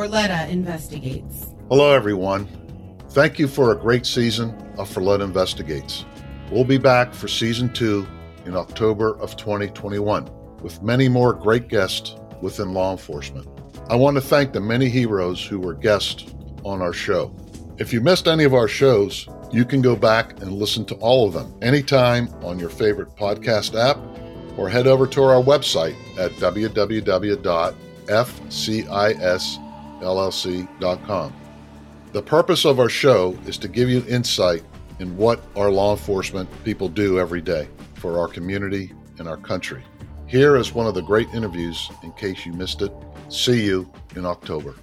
Forletta Investigates. Hello, everyone. Thank you for a great season of Forletta Investigates. We'll be back for season two in October of 2021 with many more great guests within law enforcement. I want to thank the many heroes who were guests on our show. If you missed any of our shows, you can go back and listen to all of them anytime on your favorite podcast app or head over to our website at www.fcisllc.com. The purpose of our show is to give you insight in what our law enforcement people do every day for our community and our country. Here is one of the great interviews in case you missed it. See you in October.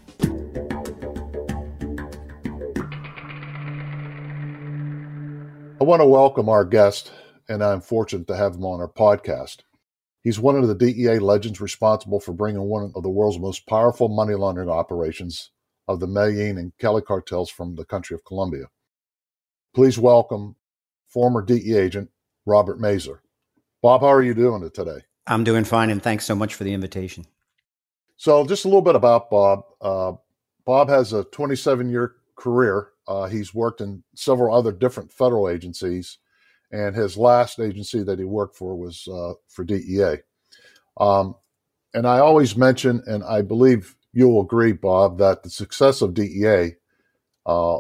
I want to welcome our guest, and I'm fortunate to have him on our podcast. He's one of the DEA legends responsible for bringing one of the world's most powerful money laundering operations of the Medellin and Cali cartels from the country of Colombia. Please welcome former DEA agent Robert Mazur. Bob, how are you doing today? I'm doing fine, and thanks so much for the invitation. So, just a little bit about Bob. Uh, Bob has a 27 year career uh, he's worked in several other different federal agencies, and his last agency that he worked for was uh, for DEA. Um, and I always mention, and I believe you'll agree, Bob, that the success of DEA uh,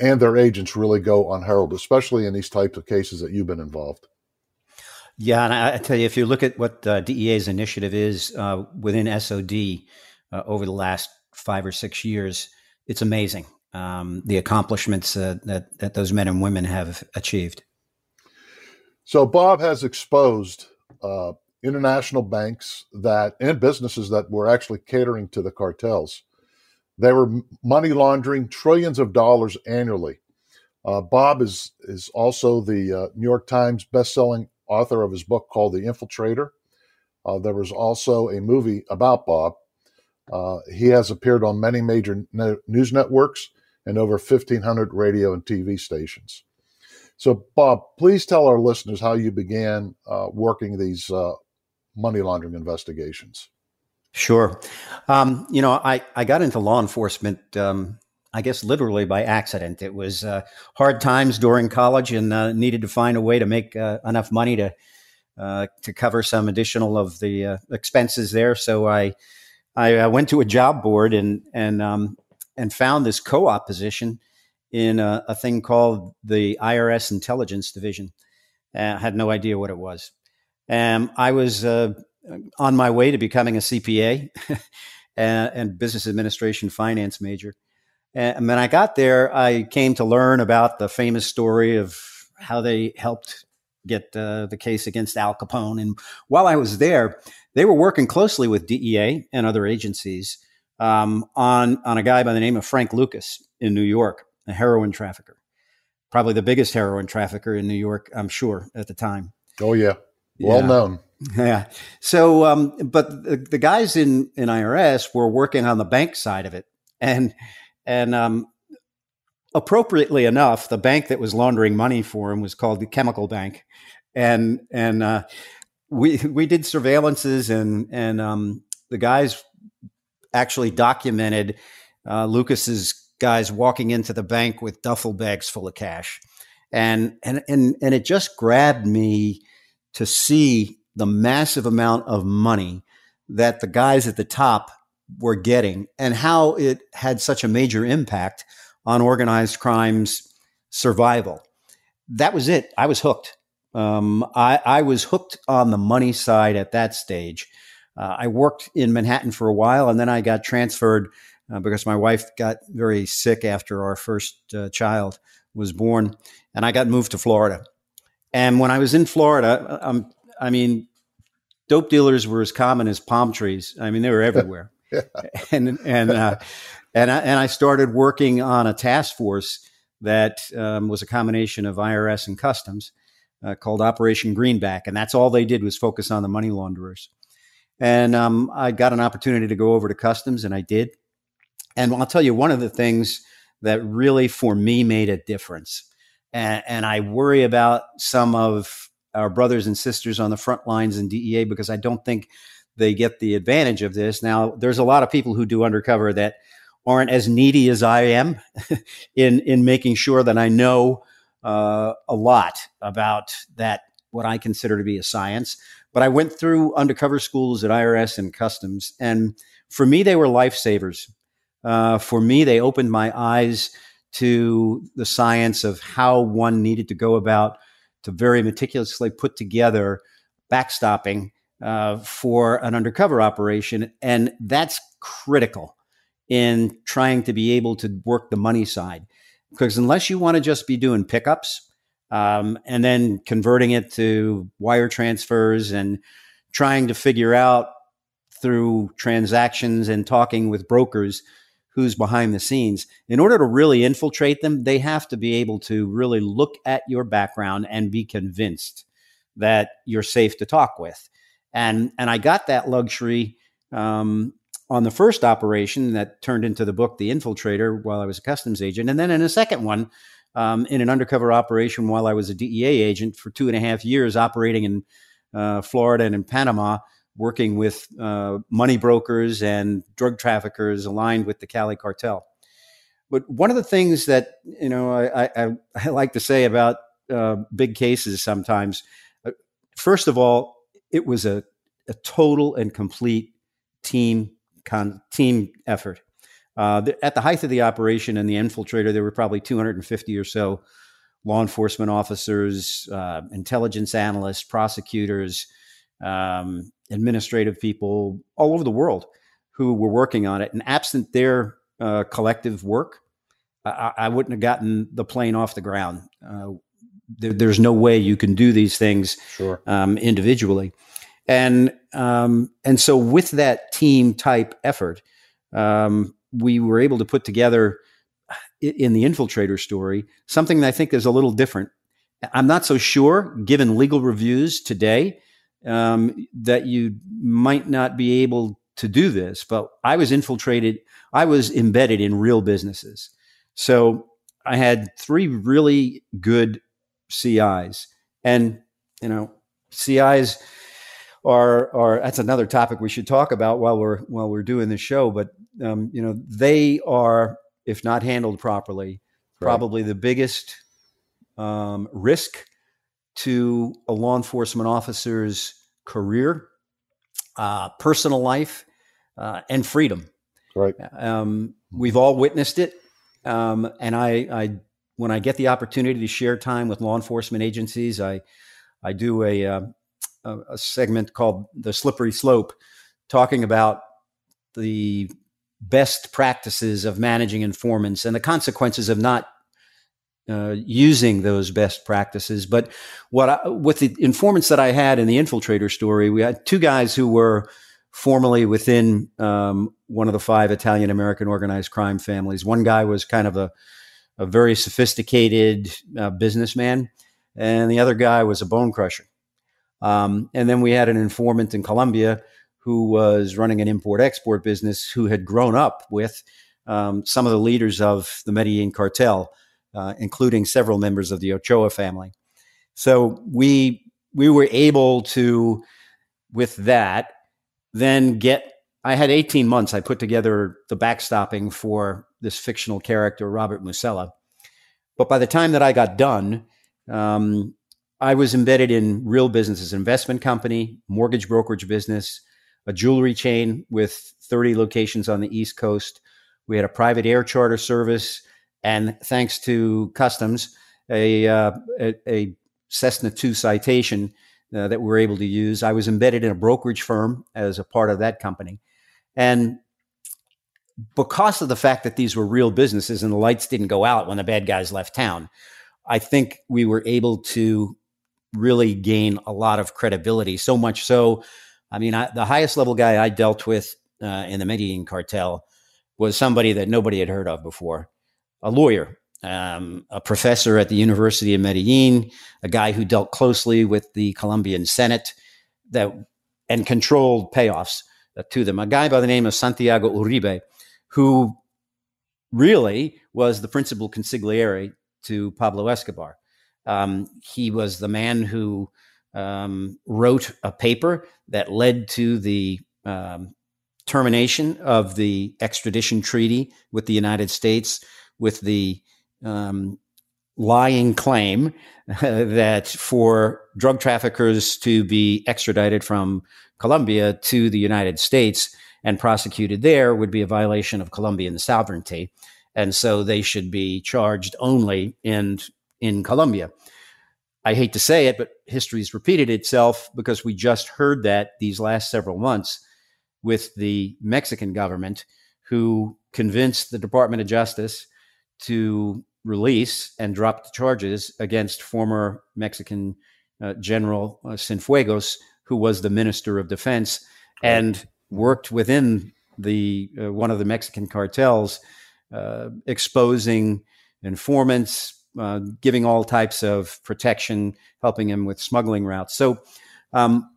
and their agents really go unheralded, especially in these types of cases that you've been involved. Yeah, and I, tell you, if you look at what uh, DEA's initiative is uh, within SOD uh, over the last five or six years, it's amazing um, the accomplishments uh, that that those men and women have achieved. So Bob has exposed uh, international banks that and businesses that were actually catering to the cartels. They were money laundering trillions of dollars annually. Uh, Bob is is also the uh, New York Times best-selling author of his book called The Infiltrator. Uh, there was also a movie about Bob. Uh, he has appeared on many major ne- news networks and over 1,500 radio and TV stations. So, Bob, please tell our listeners how you began uh, working these uh, money laundering investigations. Sure. Um, you know, I, I got into law enforcement, um, I guess, literally by accident. It was uh, hard times during college and uh, needed to find a way to make uh, enough money to uh, to cover some additional of the expenses there. So I I went to a job board and and um, and found this co-op position in a, a thing called the IRS Intelligence Division. Uh, I had no idea what it was. Um, I was uh, on my way to becoming a CPA and, and, business administration finance major. And when I got there, I came to learn about the famous story of how they helped get uh, the case against Al Capone. And while I was there, they were working closely with DEA and other agencies um, on on a guy by the name of Frank Lucas in New York, a heroin trafficker, probably the biggest heroin trafficker in New York, I'm sure at the time. Oh yeah, well yeah. known. Yeah. So, um, but the, the, guys in in IRS were working on the bank side of it, and and um, appropriately enough, the bank that was laundering money for him was called the Chemical Bank, and and uh, we we did surveillances and and um, the guys actually documented uh, Lucas's guys walking into the bank with duffel bags full of cash, and and and and it just grabbed me to see the massive amount of money that the guys at the top were getting, and how it had such a major impact on organized crime's survival. That was it. I was hooked. Um, I, I was hooked on the money side at that stage. Uh, I worked in Manhattan for a while, and then I got transferred uh, because my wife got very sick after our first uh, child was born, and I got moved to Florida. And when I was in Florida, um, I mean, dope dealers were as common as palm trees. I mean, they were everywhere. and and uh, and I, and I started working on a task force that um, was a combination of IRS and Customs uh, called Operation Greenback, and that's all they did was focus on the money launderers. And um, I got an opportunity to go over to customs, and I did. And I'll tell you one of the things that really, for me, made a difference. And, and I worry about some of our brothers and sisters on the front lines in DEA because I don't think they get the advantage of this. Now, there's a lot of people who do undercover that aren't as needy as I am in in making sure that I know uh, a lot about that what I consider to be a science. But I went through undercover schools at IRS and Customs, and for me, they were lifesavers. Uh, for me, they opened my eyes to the science of how one needed to go about to very meticulously put together backstopping uh, for an undercover operation. And that's critical in trying to be able to work the money side. Because unless you want to just be doing pickups um, and then converting it to wire transfers and trying to figure out through transactions and talking with brokers who's behind the scenes. In order to really infiltrate them, they have to be able to really look at your background and be convinced that you're safe to talk with. And and I got that luxury um, on the first operation that turned into the book The Infiltrator while I was a customs agent, and then in a second one. Um, in an undercover operation while I was a DEA agent for two and a half years, operating in uh, Florida and in Panama, working with uh, money brokers and drug traffickers aligned with the Cali cartel. But one of the things that you know I, I, I like to say about uh, big cases sometimes, uh, first of all, it was a, a total and complete team con, team effort. Uh, the, at the height of the operation and the infiltrator, there were probably 250 or so law enforcement officers, uh, intelligence analysts, prosecutors, um, administrative people all over the world who were working on it. And absent their uh, collective work, I, I, wouldn't have gotten the plane off the ground. Uh, there, there's no way you can do these things sure. um, individually. And um, and so with that team type effort, um, we were able to put together in the infiltrator story something that I think is a little different. I'm not so sure, given legal reviews today, um, that you might not be able to do this. But I was infiltrated, I was embedded in real businesses. So I had three really good CIs. And, you know, CIs are, are that's another topic we should talk about while we're while we're doing this show. But um, you know, they are, if not handled properly, right. probably the biggest um, risk to a law enforcement officer's career, uh, personal life, uh, and freedom. Right. Um, we've all witnessed it, um, and I, I, when I get the opportunity to share time with law enforcement agencies, I, I do a, uh, a segment called the slippery slope, talking about the best practices of managing informants and the consequences of not uh, using those best practices. But what I, with the informants that I had in the infiltrator story, we had two guys who were formerly within um, one of the five Italian American organized crime families. One guy was kind of a, a very sophisticated uh, businessman, and the other guy was a bone crusher. Um, and then we had an informant in Colombia who was running an import export business who had grown up with um, some of the leaders of the Medellin cartel uh, including several members of the Ochoa family. So we we were able to, with that, then get. I had 18 months. I put together the backstopping for this fictional character, Robert Musella. But by the time that I got done, um, I was embedded in real businesses, investment company, mortgage brokerage business, a jewelry chain with 30 locations on the East Coast. We had a private air charter service and thanks to customs, a, uh, a, a, Cessna 2 citation uh, that we were able to use. I was embedded in a brokerage firm as a part of that company. And because of the fact that these were real businesses and the lights didn't go out when the bad guys left town, I think we were able to really gain a lot of credibility. So much so, I mean, I, the highest level guy I dealt with uh, in the Medellin cartel was somebody that nobody had heard of before a lawyer, um, a professor at the University of Medellin, a guy who dealt closely with the Colombian Senate that and controlled payoffs to them. A guy by the name of Santiago Uribe, who really was the principal consigliere to Pablo Escobar. Um, he was the man who um, wrote a paper that led to the um, termination of the extradition treaty with the United States, with the um, lying claim that for drug traffickers to be extradited from Colombia to the United States and prosecuted there would be a violation of Colombian sovereignty. And so they should be charged only in, in Colombia. I hate to say it, but history's repeated itself because we just heard that these last several months with the Mexican government, who convinced the Department of Justice to release and drop the charges against former Mexican uh, General uh, Cienfuegos, who was the Minister of Defense and worked within the uh, one of the Mexican cartels, uh, exposing informants, uh, giving all types of protection, helping him with smuggling routes. So. Um,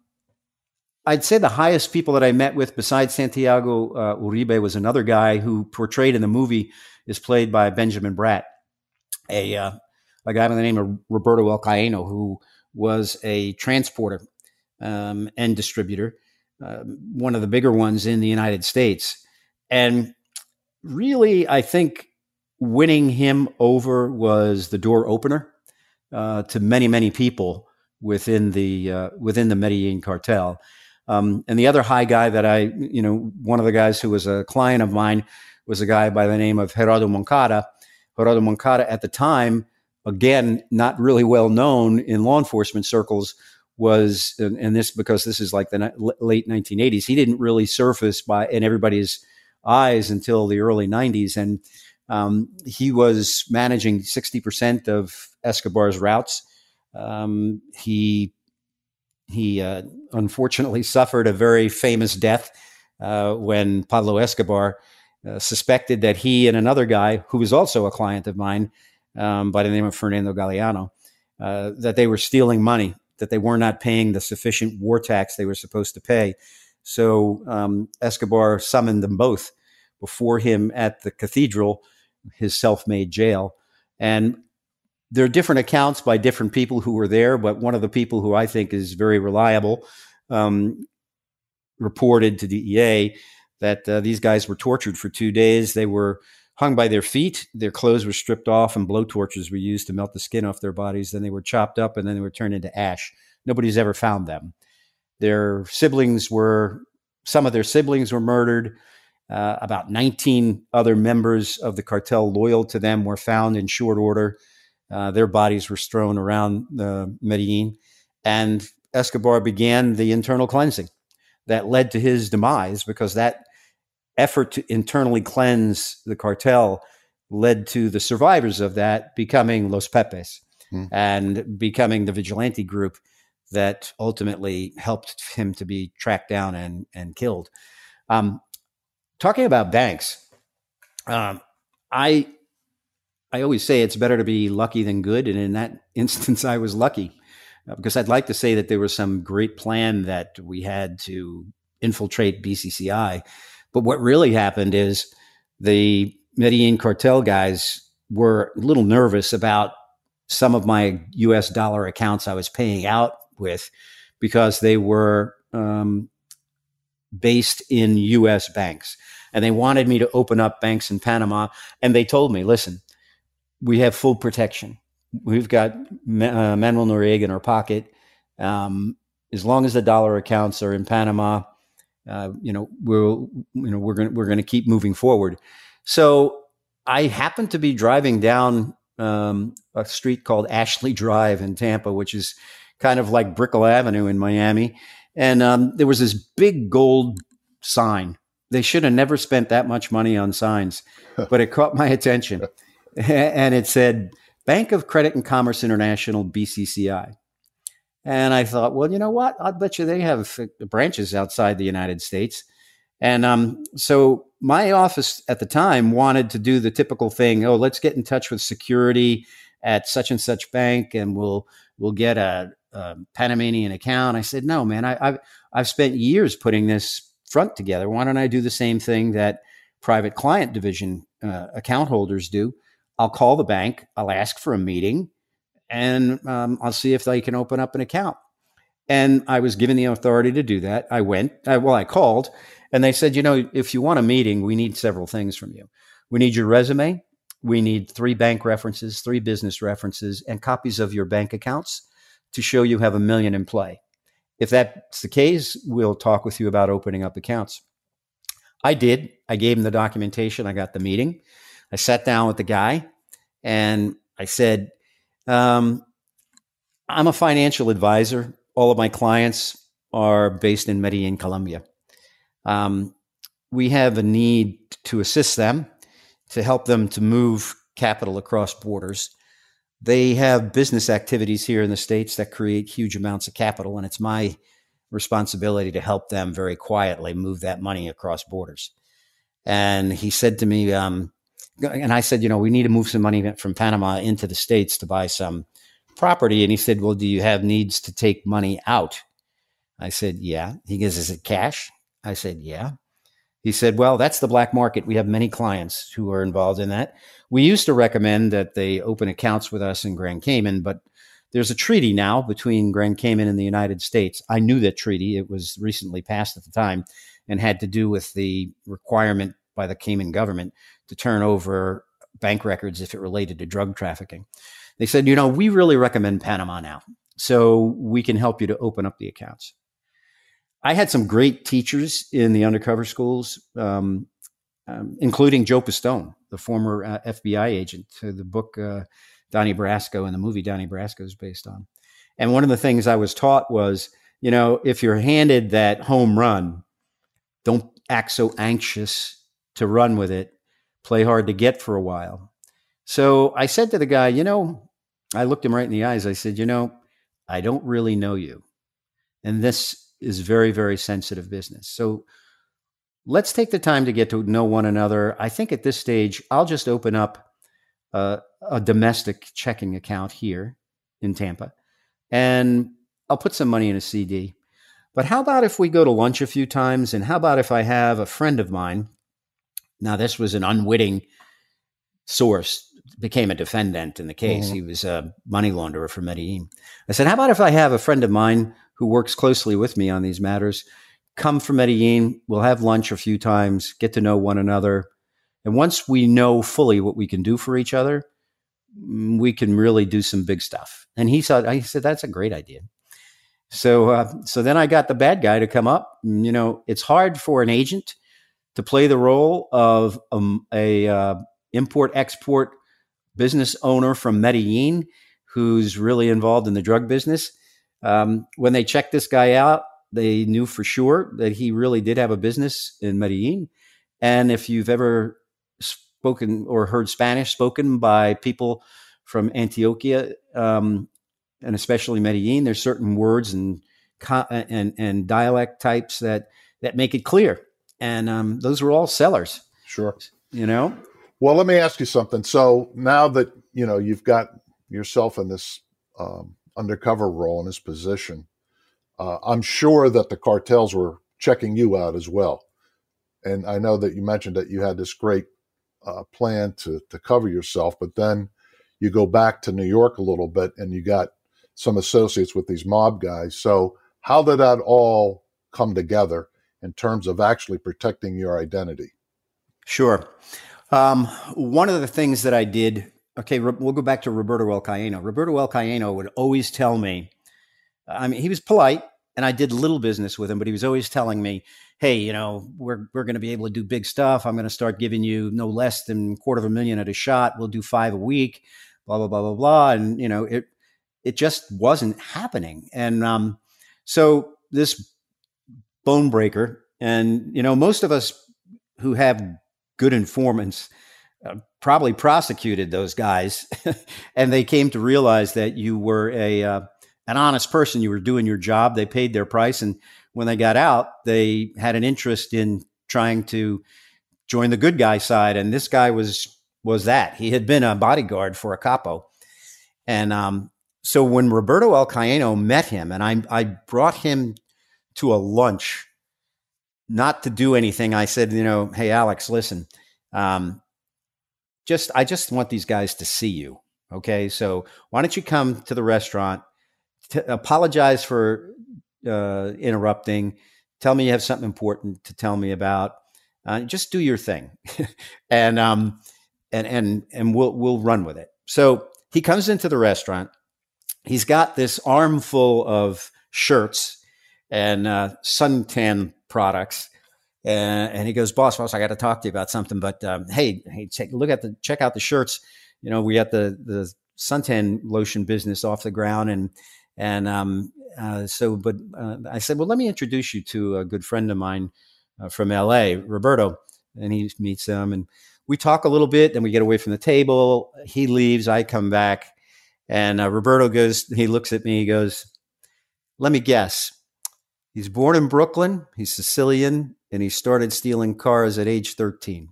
I'd say the highest people that I met with, besides Santiago uh, Uribe, was another guy who portrayed in the movie is played by Benjamin Bratt, a uh, a guy by the name of Roberto Alcaino, who was a transporter um, and distributor, uh, one of the bigger ones in the United States, and really, I think winning him over was the door opener uh, to many, many people within the uh, within the Medellin cartel. Um, and the other high guy that I, you know, one of the guys who was a client of mine was a guy by the name of Gerardo Moncada. Gerardo Moncada at the time, again, not really well known in law enforcement circles, was, and, and this because this is like the late 1980s, he didn't really surface by in everybody's eyes until the early 90s. And um, he was managing 60% of Escobar's routes. Um, he he uh, unfortunately suffered a very famous death uh, when Pablo Escobar uh, suspected that he and another guy, who was also a client of mine um, by the name of Fernando Galeano, uh, that they were stealing money, that they were not paying the sufficient war tax they were supposed to pay. So um, Escobar summoned them both before him at the cathedral, his self made jail. And there are different accounts by different people who were there, but one of the people who I think is very reliable um, reported to DEA that uh, these guys were tortured for two days. They were hung by their feet, their clothes were stripped off, and blow torches were used to melt the skin off their bodies. Then they were chopped up and then they were turned into ash. Nobody's ever found them. Their siblings were, some of their siblings were murdered. Uh, about 19 other members of the cartel loyal to them were found in short order. Uh, their bodies were strewn around uh, Medellin, and Escobar began the internal cleansing that led to his demise because that effort to internally cleanse the cartel led to the survivors of that becoming Los Pepes mm. and becoming the vigilante group that ultimately helped him to be tracked down and, and killed. Um, talking about banks, um, I I always say it's better to be lucky than good. And in that instance, I was lucky uh, because I'd like to say that there was some great plan that we had to infiltrate BCCI. But what really happened is the Medellin cartel guys were a little nervous about some of my US dollar accounts I was paying out with because they were um, based in US banks. And they wanted me to open up banks in Panama. And they told me, listen, we have full protection. We've got uh, Manuel Noriega in our pocket. Um, as long as the dollar accounts are in Panama, uh, you know, we'll, you know, we're going we're to keep moving forward. So I happened to be driving down um, a street called Ashley Drive in Tampa, which is kind of like Brickell Avenue in Miami, and um, there was this big gold sign. They should have never spent that much money on signs, but it caught my attention. and it said Bank of Credit and Commerce International, BCCI. And I thought, well, you know what? I bet you they have branches outside the United States. And um, so my office at the time wanted to do the typical thing. Oh, let's get in touch with security at such and such bank, and we'll we'll get a, a Panamanian account. I said, no, man, I, I've I've spent years putting this front together. Why don't I do the same thing that private client division uh, account holders do? I'll call the bank, I'll ask for a meeting, and um, I'll see if they can open up an account. And I was given the authority to do that. I went, I, well, I called and they said, you know, if you want a meeting, we need several things from you. We need your resume. We need three bank references, three business references, and copies of your bank accounts to show you have a million in play. If that's the case, we'll talk with you about opening up accounts. I did. I gave him the documentation. I got the meeting. I sat down with the guy and I said, um, I'm a financial advisor. All of my clients are based in Medellin, Colombia. Um, we have a need to assist them to help them to move capital across borders. They have business activities here in the States that create huge amounts of capital, and it's my responsibility to help them very quietly move that money across borders. And he said to me, um, and I said, you know, we need to move some money from Panama into the States to buy some property. And he said, well, do you have needs to take money out? I said, yeah. He goes, is it cash? I said, yeah. He said, well, that's the black market. We have many clients who are involved in that. We used to recommend that they open accounts with us in Grand Cayman, but there's a treaty now between Grand Cayman and the United States. I knew that treaty. It was recently passed at the time and had to do with the requirement by the Cayman government to turn over bank records if it related to drug trafficking. They said, you know, we really recommend Panama now. So we can help you to open up the accounts. I had some great teachers in the undercover schools, um, um, including Joe Pistone, the former uh, FBI agent, the book uh, Donnie Brasco and the movie Donnie Brasco is based on. And one of the things I was taught was, you know, if you're handed that home run, don't act so anxious to run with it. Play hard to get for a while. So I said to the guy, you know, I looked him right in the eyes. I said, you know, I don't really know you. And this is very, very sensitive business. So let's take the time to get to know one another. I think at this stage, I'll just open up a, a domestic checking account here in Tampa and I'll put some money in a CD. But how about if we go to lunch a few times? And how about if I have a friend of mine? Now, this was an unwitting source, became a defendant in the case. Mm-hmm. He was a money launderer for Medellin. I said, How about if I have a friend of mine who works closely with me on these matters, come from Medellin. We'll have lunch a few times, get to know one another. And once we know fully what we can do for each other, mm, we can really do some big stuff. And he said, I said, that's a great idea. So, uh, so then I got the bad guy to come up. You know, it's hard for an agent to play the role of um, a uh, import export business owner from Medellin who's really involved in the drug business. Um, when they checked this guy out, they knew for sure that he really did have a business in Medellin. And if you've ever spoken or heard Spanish spoken by people from Antioquia, um, and especially Medellin, there's certain words and and and dialect types that that make it clear. And um, those were all sellers. Sure. You know. Well, let me ask you something. So now that you know you've got yourself in this um, undercover role in his position, uh, I'm sure that the cartels were checking you out as well. And I know that you mentioned that you had this great uh, plan to to cover yourself, but then you go back to New York a little bit, and you got some associates with these mob guys. So how did that all come together in terms of actually protecting your identity? Sure. Um, one of the things that I did okay, we'll go back to Roberto Alcaino. Roberto Alcaino would always tell me, I mean, he was polite and I did little business with him, but he was always telling me, hey, you know, we're, we're going to be able to do big stuff. I'm going to start giving you no less than quarter of a million at a shot. We'll do five a week, blah, blah, blah, blah, blah. And, you know, it, it just wasn't happening. And um, so this bone breaker, and, you know, most of us who have good informants, probably prosecuted those guys, and they came to realize that you were a uh, an honest person. You were doing your job. They paid their price, and when they got out, they had an interest in trying to join the good guy side. And this guy was was that he had been a bodyguard for a capo, and um, so when Roberto Alcaino met him, and I I brought him to a lunch, not to do anything. I said, you know, hey Alex, listen. Um, just I just want these guys to see you. Okay, so why don't you come to the restaurant? To apologize for uh, interrupting. Tell me you have something important to tell me about. Uh, just do your thing, and um, and and and we'll we'll run with it. So he comes into the restaurant. He's got this armful of shirts and uh, suntan products. And, and, he goes, boss, boss, I got to talk to you about something. But um, hey, hey, check, look at the check out the shirts. You know, we got the the suntan lotion business off the ground, and and um, uh, so, but uh, I said, well, let me introduce you to a good friend of mine uh, from L.A., Roberto, and he meets him, and we talk a little bit. Then we get away from the table. He leaves. I come back, and uh, Roberto goes. He looks at me. He goes, "Let me guess. He's born in Brooklyn. He's Sicilian, and he started stealing cars at age 13.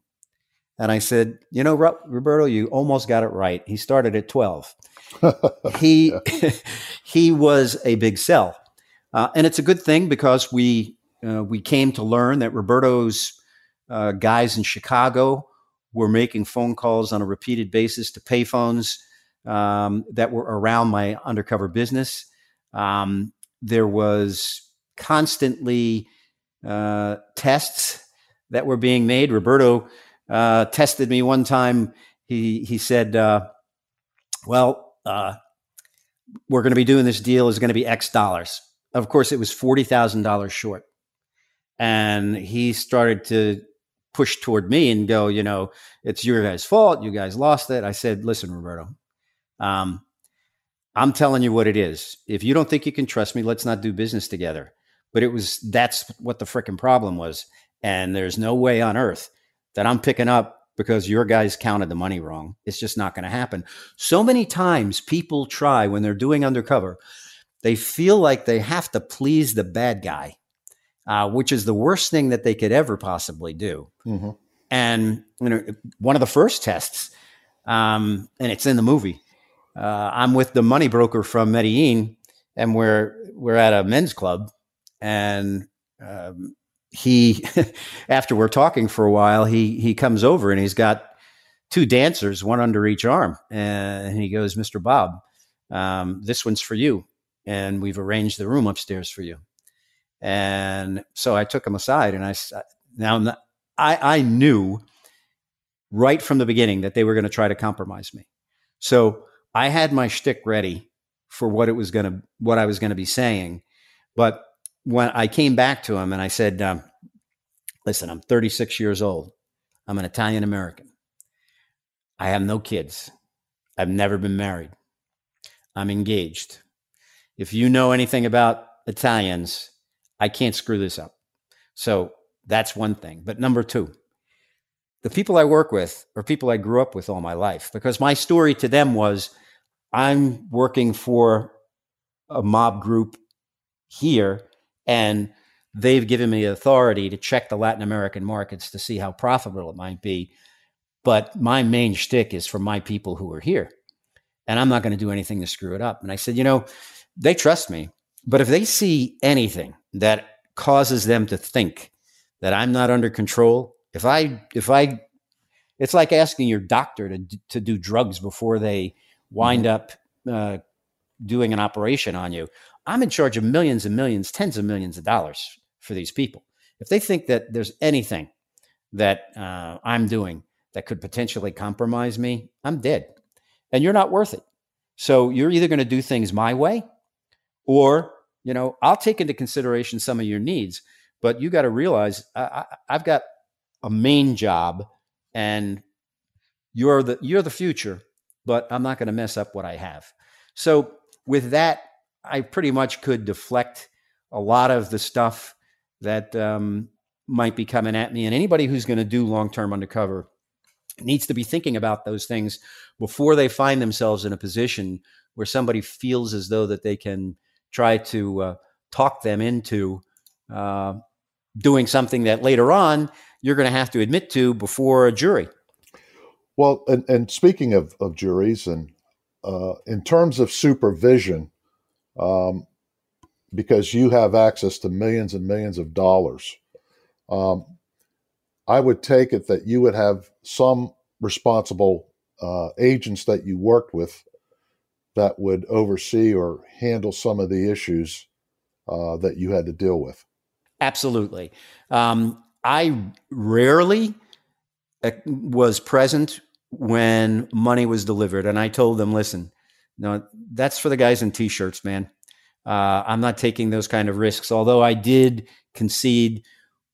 And I said, You know, Roberto, you almost got it right. He started at 12. he, he was a big sell. Uh, and it's a good thing because we, uh, we came to learn that Roberto's uh, guys in Chicago were making phone calls on a repeated basis to payphones um, that were around my undercover business. Um, there was constantly uh, tests that were being made. Roberto uh, tested me one time. He he said, uh, "Well, uh, we're going to be doing this deal is going to be X dollars." Of course, it was forty thousand dollars short, and he started to push toward me and go, "You know, it's your guys' fault. You guys lost it." I said, "Listen, Roberto." Um, I'm telling you what it is. If you don't think you can trust me, let's not do business together. But it was that's what the freaking problem was. And there's no way on earth that I'm picking up because your guys counted the money wrong. It's just not going to happen. So many times people try when they're doing undercover, they feel like they have to please the bad guy, uh, which is the worst thing that they could ever possibly do. Mm-hmm. And you know, one of the first tests, um, and it's in the movie. Uh, I'm with the money broker from Medellin, and we're we're at a men's club, and um, he after we're talking for a while he he comes over and he's got two dancers one under each arm and he goes mr bob um, this one's for you and we've arranged the room upstairs for you. And so i took him aside and i now i i knew right from the beginning that they were going to try to compromise me. So i had my shtick ready for what it was going to what i was going to be saying but when I came back to him and I said, um, listen, I'm 36 years old. I'm an Italian American. I have no kids. I've never been married. I'm engaged. If you know anything about Italians, I can't screw this up. So that's one thing. But number two, the people I work with are people I grew up with all my life because my story to them was I'm working for a mob group here and they've given me authority to check the Latin American markets to see how profitable it might be. But my main shtick is for my people who are here. And I'm not going to do anything to screw it up. And I said, you know, they trust me. But if they see anything that causes them to think that I'm not under control, if I, if I, it's like asking your doctor to, to do drugs before they wind mm-hmm. up uh, doing an operation on you. I'm in charge of millions and millions, tens of millions of dollars for these people. If they think that there's anything that uh, I'm doing that could potentially compromise me, I'm dead. And you're not worth it. So you're either going to do things my way or, you know, I'll take into consideration some of your needs, but you got to realize I, I, I've got a main job and you're the you're the future, but I'm not going to mess up what I have. So with that I pretty much could deflect a lot of the stuff that um, might be coming at me. And anybody who's going to do long term undercover needs to be thinking about those things before they find themselves in a position where somebody feels as though that they can try to uh, talk them into uh, doing something that later on you're going to have to admit to before a jury. Well, and, and speaking of, of juries, and uh, in terms of supervision, um, because you have access to millions and millions of dollars. Um, I would take it that you would have some responsible uh, agents that you worked with that would oversee or handle some of the issues uh, that you had to deal with. Absolutely. Um, I rarely uh, was present when money was delivered, and I told them, "Listen, no, that's for the guys in t-shirts, man. Uh, I'm not taking those kind of risks." Although I did concede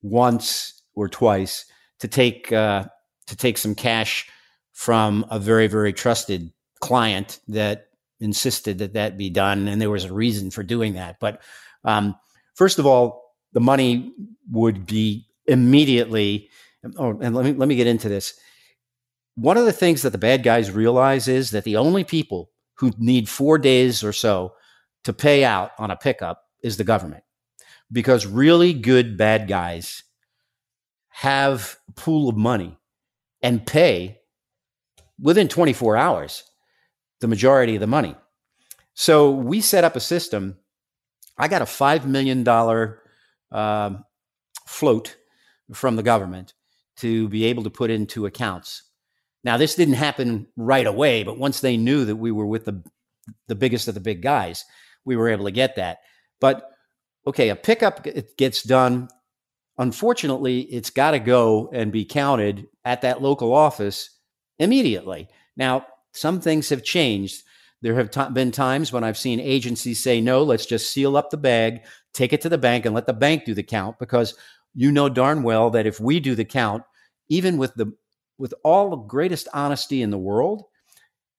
once or twice to take uh, to take some cash from a very very trusted client that insisted that that be done, and there was a reason for doing that. But um, first of all, the money would be immediately. Oh, and let me let me get into this. One of the things that the bad guys realize is that the only people who need four days or so to pay out on a pickup is the government, because really good bad guys have a pool of money and pay within 24 hours the majority of the money. So we set up a system. I got a $5 million uh, float from the government to be able to put into accounts. Now, this didn't happen right away, but once they knew that we were with the, the biggest of the big guys, we were able to get that. But okay, a pickup gets done. Unfortunately, it's got to go and be counted at that local office immediately. Now, some things have changed. There have t- been times when I've seen agencies say, no, let's just seal up the bag, take it to the bank, and let the bank do the count because you know darn well that if we do the count, even with the with all the greatest honesty in the world,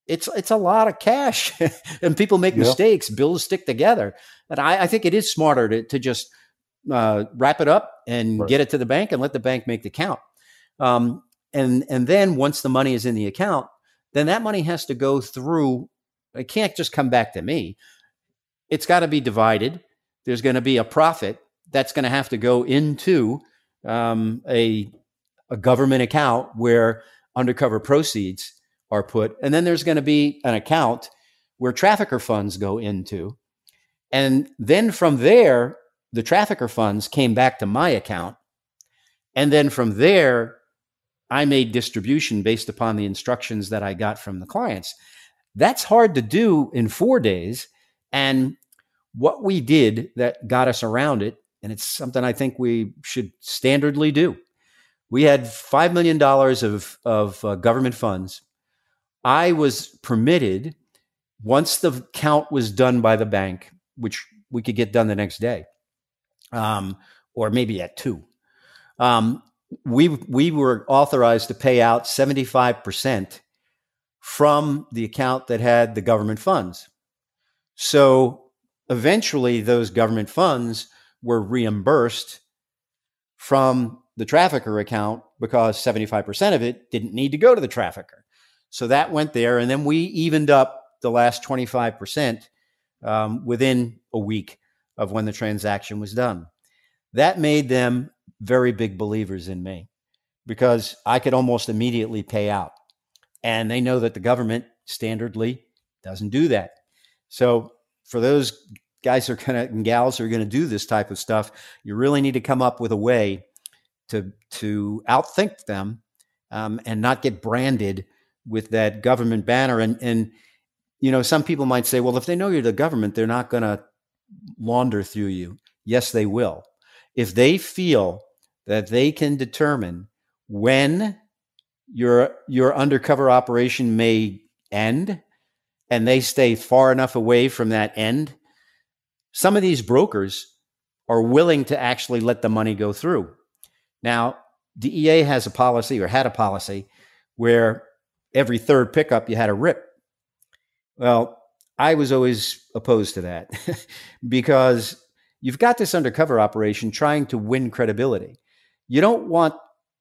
it's it's a lot of cash, and people make yeah. mistakes. Bills stick together, and I, I, think it is smarter to to just uh, wrap it up and right. get it to the bank and let the bank make the count. Um, and and then once the money is in the account, then that money has to go through. It can't just come back to me. It's got to be divided. There's going to be a profit that's going to have to go into um, a a government account where undercover proceeds are put, and then there's going to be an account where trafficker funds go into, and then from there, the trafficker funds came back to my account, and then from there, I made distribution based upon the instructions that I got from the clients. That's hard to do in four days. And what we did that got us around it, and it's something I think we should standardly do. We had $5 million of, of uh, government funds. I was permitted, once the count was done by the bank, which we could get done the next day, um, or maybe at two. Um, we we were authorized to pay out 75% from the account that had the government funds. So eventually those government funds were reimbursed from the trafficker account because 75% of it didn't need to go to the trafficker. So that went there. And then we evened up the last 25% um, within a week of when the transaction was done. That made them very big believers in me because I could almost immediately pay out. And they know that the government standardly doesn't do that. So for those guys are gonna and gals are gonna do this type of stuff, you really need to come up with a way to to outthink them um, and not get branded with that government banner. And and you know, some people might say, well, if they know you're the government, they're not gonna launder through you. Yes, they will. If they feel that they can determine when your your undercover operation may end and they stay far enough away from that end some of these brokers are willing to actually let the money go through now DEA has a policy or had a policy where every third pickup you had a rip well I was always opposed to that because you've got this undercover operation trying to win credibility you don't want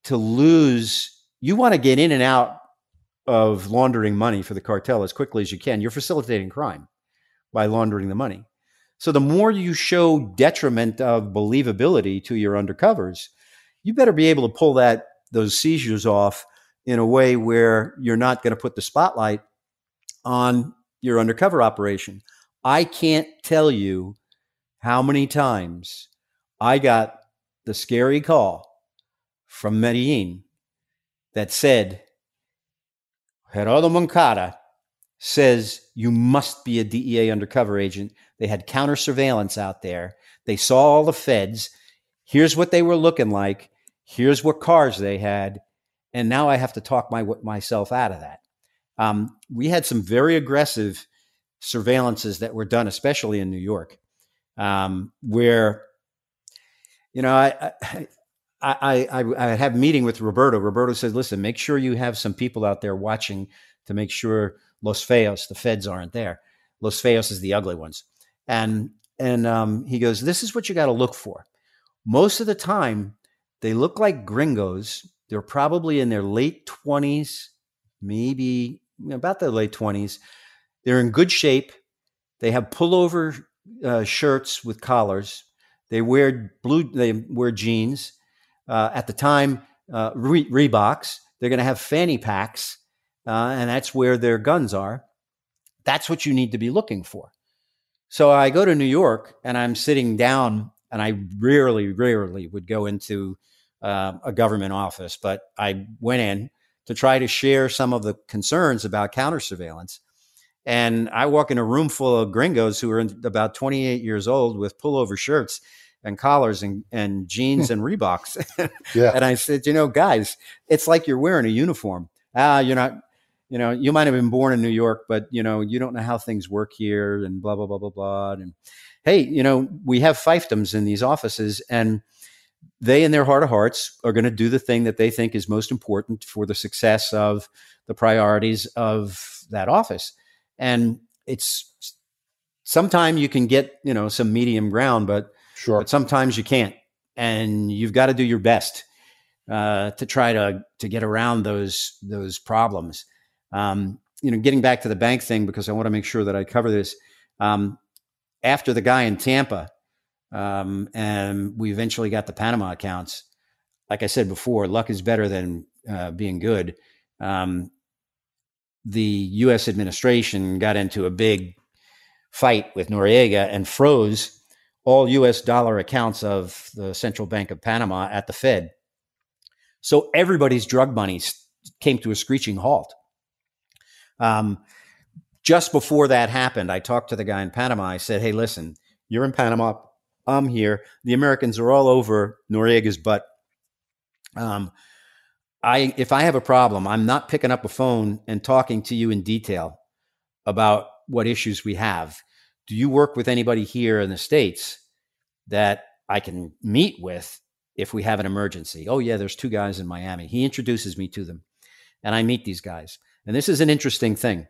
to lose, you want to get in and out of laundering money for the cartel as quickly as you can. You're facilitating crime by laundering the money. So the more you show detriment of believability to your undercovers, you better be able to pull that those seizures off in a way where you're not going to put the spotlight on your undercover operation. I can't tell you how many times I got the scary call from Medellin that said, Gerardo Moncada says you must be a DEA undercover agent. They had counter surveillance out there. They saw all the feds. Here's what they were looking like. Here's what cars they had. And now I have to talk my, myself out of that. Um, we had some very aggressive surveillances that were done, especially in New York, um, where, you know, I, I I, I, I had a meeting with Roberto. Roberto said, listen, make sure you have some people out there watching to make sure Los Feos, the feds aren't there. Los Feos is the ugly ones. And, and um, he goes, this is what you got to look for. Most of the time, they look like gringos. They're probably in their late 20s, maybe about their late 20s. They're in good shape. They have pullover uh, shirts with collars. They wear blue. They wear jeans uh, at the time, uh, Re- Reeboks. They're going to have fanny packs, uh, and that's where their guns are. That's what you need to be looking for. So I go to New York and I'm sitting down, and I rarely, rarely would go into uh, a government office, but I went in to try to share some of the concerns about counter surveillance. And I walk in a room full of gringos who are about 28 years old with pullover shirts and collars and, and jeans and Reeboks. yeah. And I said, you know, guys, it's like you're wearing a uniform. Ah, you're not, you know, you might have been born in New York, but you know, you don't know how things work here and blah, blah, blah, blah, blah. And hey, you know, we have fiefdoms in these offices and they in their heart of hearts are going to do the thing that they think is most important for the success of the priorities of that office. And it's sometimes you can get, you know, some medium ground, but Sure. But sometimes you can't, and you've got to do your best uh, to try to to get around those those problems. Um, you know, getting back to the bank thing because I want to make sure that I cover this. Um, after the guy in Tampa, um, and we eventually got the Panama accounts. Like I said before, luck is better than uh, being good. Um, the U.S. administration got into a big fight with Noriega and froze all US dollar accounts of the Central Bank of Panama at the Fed. So everybody's drug money came to a screeching halt. Um, just before that happened, I talked to the guy in Panama. I said, Hey, listen, you're in Panama. I'm here. The Americans are all over Noriega's butt. Um, I, if I have a problem, I'm not picking up a phone and talking to you in detail about what issues we have do you work with anybody here in the States that I can meet with if we have an emergency? Oh, yeah, there's two guys in Miami. He introduces me to them, and I meet these guys. And this is an interesting thing.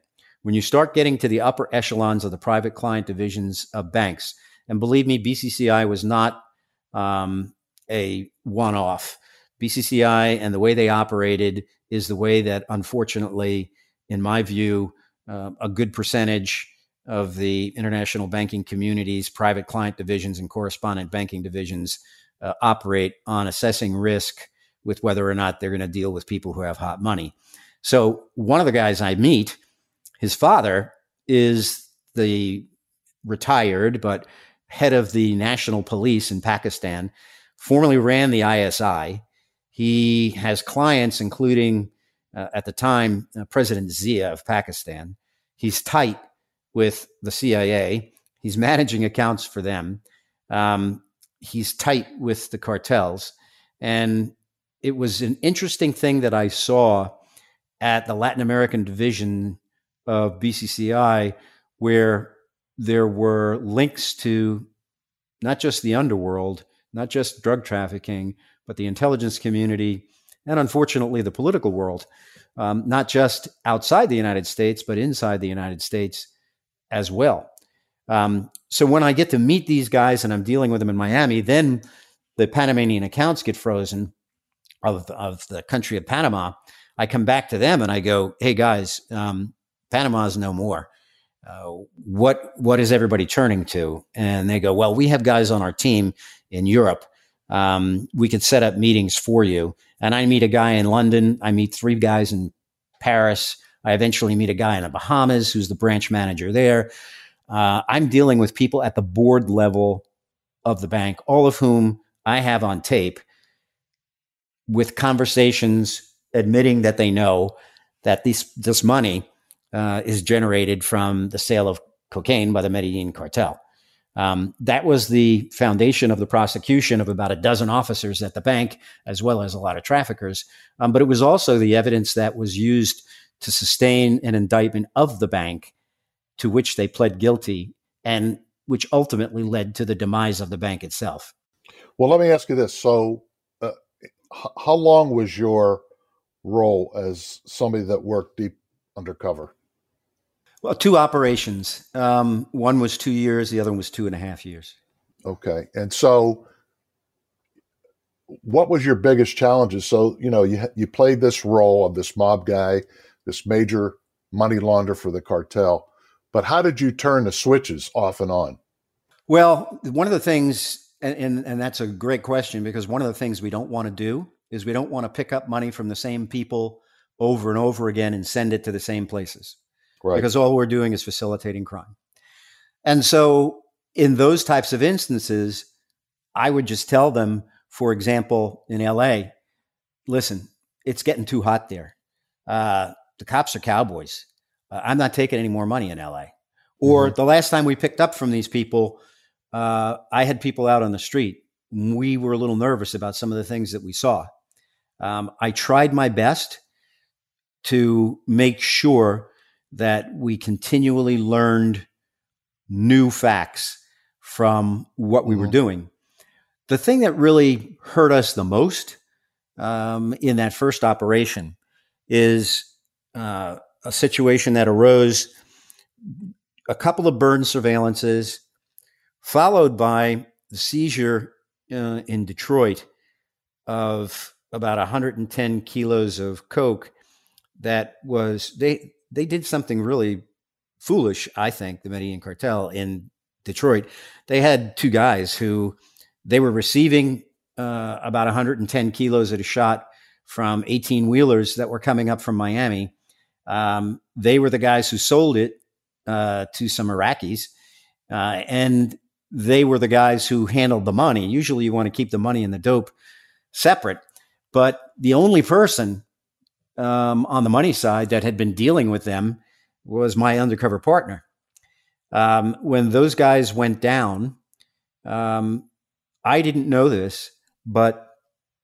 When you start getting to the upper echelons of the private client divisions of banks, and believe me, BCCI was not um, a one off. BCCI and the way they operated is the way that, unfortunately, in my view, uh, a good percentage of the international banking community's private client divisions and correspondent banking divisions uh, operate on assessing risk with whether or not they're going to deal with people who have hot money. So, one of the guys I meet, his father is the retired but head of the national police in Pakistan, formerly ran the ISI. He has clients, including uh, at the time uh, President Zia of Pakistan. He's tight with the CIA. He's managing accounts for them. Um, he's tight with the cartels. And it was an interesting thing that I saw at the Latin American division of BCCI, where there were links to not just the underworld, not just drug trafficking, but the intelligence community, and unfortunately the political world, um, not just outside the United States, but inside the United States as well. Um, so when I get to meet these guys and I'm dealing with them in Miami, then the Panamanian accounts get frozen of, of the country of Panama. I come back to them and I go, "Hey guys, um, Panama's no more. Uh, what what is everybody turning to?" And they go, "Well, we have guys on our team in Europe. Um, we could set up meetings for you." And I meet a guy in London. I meet three guys in Paris. I eventually meet a guy in the Bahamas who's the branch manager there. Uh, I'm dealing with people at the board level of the bank, all of whom I have on tape with conversations admitting that they know that this, this money uh, is generated from the sale of cocaine by the Medellin cartel. Um, that was the foundation of the prosecution of about a dozen officers at the bank, as well as a lot of traffickers. Um, but it was also the evidence that was used to sustain an indictment of the bank to which they pled guilty and which ultimately led to the demise of the bank itself. Well, let me ask you this. So, uh, h- how long was your role as somebody that worked deep undercover? Well, two operations. Um, one was two years, the other one was two and a half years. Okay. And so, what was your biggest challenges? So, you know, you, you played this role of this mob guy, this major money launderer for the cartel, but how did you turn the switches off and on? Well, one of the things, and, and, and that's a great question because one of the things we don't want to do is we don't want to pick up money from the same people over and over again and send it to the same places. Right. Because all we're doing is facilitating crime. And so, in those types of instances, I would just tell them, for example, in LA, listen, it's getting too hot there. Uh, the cops are cowboys. Uh, I'm not taking any more money in LA. Or the last time we picked up from these people, uh, I had people out on the street. We were a little nervous about some of the things that we saw. Um, I tried my best to make sure that we continually learned new facts from what we were Mhm. doing. The thing that really hurt us the most um, in that first operation is uh, a situation that arose a couple of burn surveillances, followed by the seizure uh, in Detroit of about 110 kilos of coke. That was they they did something really foolish. I think the Medellin cartel in Detroit. They had two guys who they were receiving uh, about 110 kilos at a shot from 18 wheelers that were coming up from Miami. Um, they were the guys who sold it uh, to some Iraqis, uh, and they were the guys who handled the money. Usually, you want to keep the money and the dope separate, but the only person um, on the money side that had been dealing with them was my undercover partner. Um, when those guys went down, um, I didn't know this, but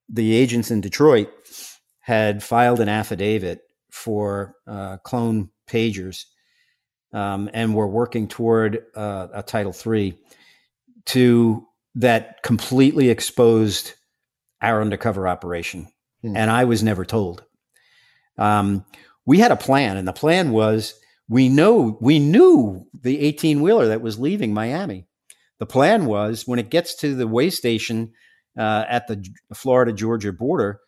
the agents in Detroit had filed an affidavit for uh, clone pagers um, and were working toward uh, a Title III to that completely exposed our undercover operation, Hmm. and I was never told. Um, we had a plan, and the plan was we know we knew the 18 wheeler that was leaving Miami. The plan was when it gets to the way station uh, at the Florida Georgia border,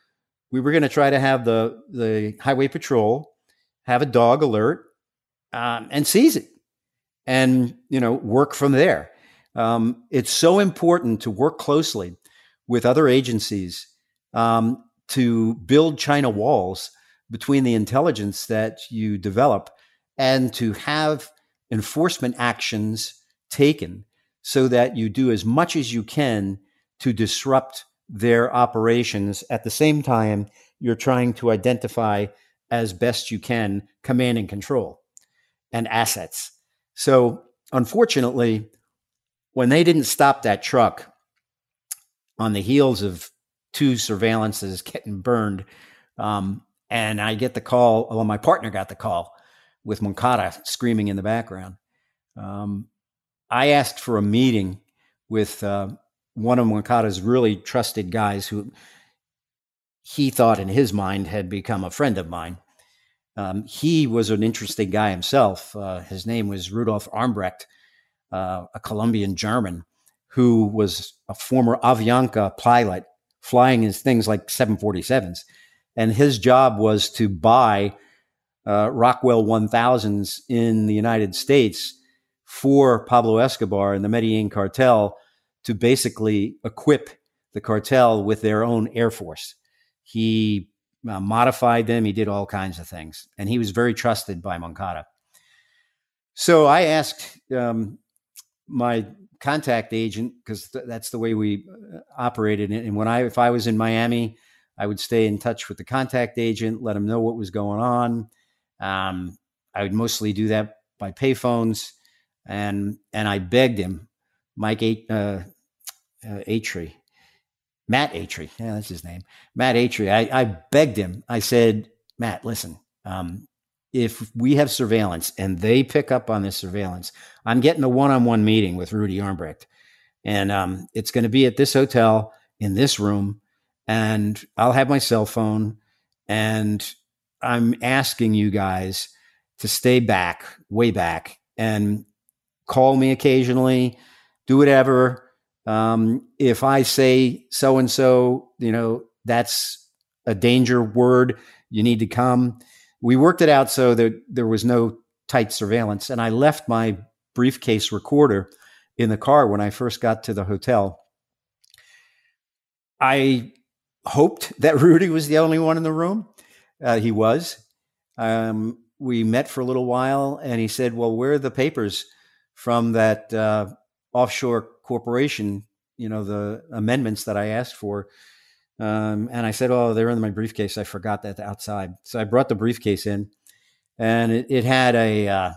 we were going to try to have the the highway patrol have a dog alert um, and seize it, and you know work from there. Um, it's so important to work closely with other agencies um, to build China walls between the intelligence that you develop and to have enforcement actions taken so that you do as much as you can to disrupt their operations at the same time you're trying to identify as best you can command and control and assets. So, unfortunately, when they didn't stop that truck on the heels of two surveillances getting burned, um, and I get the call, well, my partner got the call with Moncada screaming in the background. Um, I asked for a meeting with uh, one of Moncada's really trusted guys who he thought in his mind had become a friend of mine. Um, he was an interesting guy himself. Uh, his name was Rudolf Armbrecht, uh, a Colombian German who was a former Avianca pilot flying his things like 747s. And his job was to buy uh, Rockwell 1000s in the United States for Pablo Escobar and the Medellin cartel to basically equip the cartel with their own air force. He uh, modified them. He did all kinds of things, and he was very trusted by Moncada. So I asked um, my contact agent because th- that's the way we uh, operated. And when I, if I was in Miami, I would stay in touch with the contact agent, let him know what was going on. Um, I would mostly do that by payphones, and and I begged him Mike A- uh, uh, Atry, Matt Atry. Yeah, that's his name. Matt Atry. I, I begged him. I said, Matt, listen, um, if we have surveillance and they pick up on this surveillance, I'm getting a one on one meeting with Rudy Armbrecht. And um, it's going to be at this hotel in this room. And I'll have my cell phone. And I'm asking you guys to stay back, way back, and call me occasionally, do whatever. Um, if I say so and so, you know, that's a danger word. You need to come. We worked it out so that there was no tight surveillance. And I left my briefcase recorder in the car when I first got to the hotel. I hoped that Rudy was the only one in the room. Uh, he was. Um, we met for a little while, and he said, "Well, where are the papers from that uh, offshore corporation? You know, the amendments that I asked for." Um, and I said, "Oh, they're in my briefcase. I forgot that outside." So I brought the briefcase in, and it, it had a. Uh,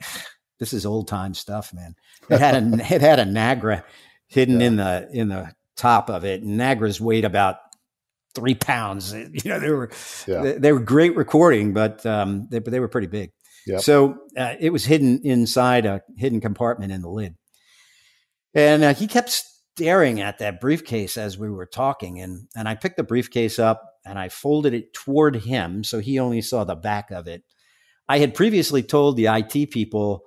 this is old time stuff, man. It had a it had a Nagra hidden yeah. in the in the top of it. Nagras weighed about three pounds. You know, they were yeah. they, they, were great recording, but um, they, they were pretty big. Yep. So uh, it was hidden inside a hidden compartment in the lid, and uh, he kept staring at that briefcase as we were talking, and and I picked the briefcase up and I folded it toward him, so he only saw the back of it. I had previously told the IT people,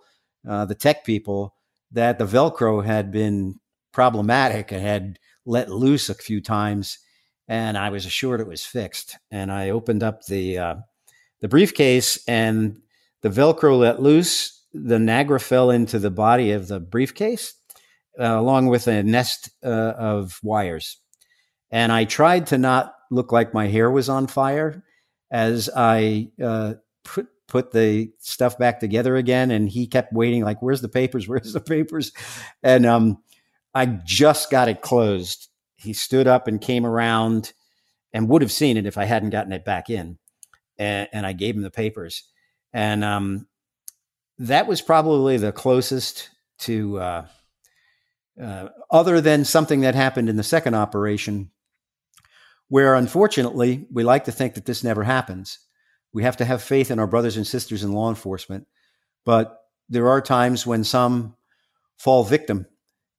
uh, the tech people, that the Velcro had been problematic and had let loose a few times and I was assured it was fixed. And I opened up the uh, the briefcase, and the Velcro let loose. The Nagra fell into the body of the briefcase, uh, along with a nest uh, of wires. And I tried to not look like my hair was on fire as I uh, put put the stuff back together again. And he kept waiting, like, "Where's the papers? Where's the papers?" And um, I just got it closed he stood up and came around and would have seen it if I hadn't gotten it back in. And, and I gave him the papers. And um, that was probably the closest to, uh, uh, other than something that happened in the second operation, where unfortunately we like to think that this never happens. We have to have faith in our brothers and sisters in law enforcement. But there are times when some fall victim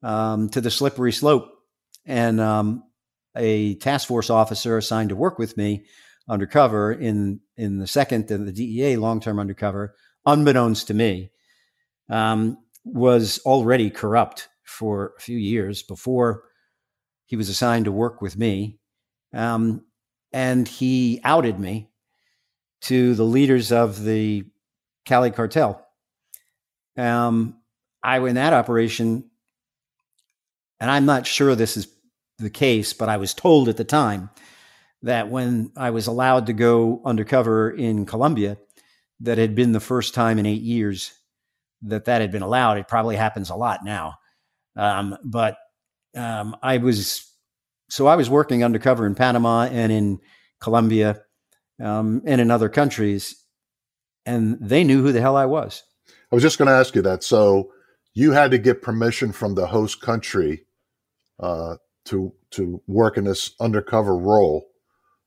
um, to the slippery slope and um, a task force officer assigned to work with me undercover in in the second and the DEA long term undercover, unbeknownst to me, um, was already corrupt for a few years before he was assigned to work with me, um, and he outed me to the leaders of the Cali cartel. Um, I in that operation, and I'm not sure this is the case, but I was told at the time that when I was allowed to go undercover in Colombia, that had been the first time in eight years that that had been allowed. It probably happens a lot now, um, but um, I was so I was working undercover in Panama and in Colombia um, and in other countries, and they knew who the hell I was. I was just going to ask you that. So you had to get permission from the host country uh, to to work in this undercover role,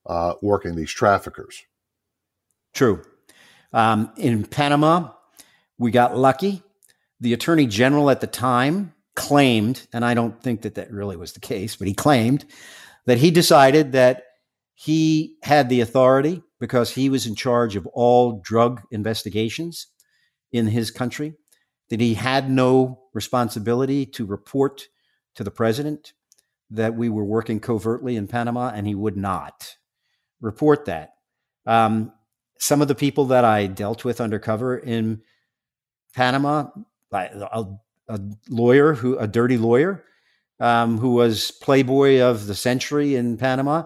uh, working these traffickers. True. Um, in Panama, we got lucky. The attorney general at the time claimed, and I don't think that that really was the case, but he claimed that he decided that he had the authority because he was in charge of all drug investigations in his country, that he had no responsibility to report to the president that we were working covertly in Panama, and he would not report that. Um, some of the people that I dealt with undercover in Panama, a, a lawyer who, a dirty lawyer, um, who was Playboy of the century in Panama,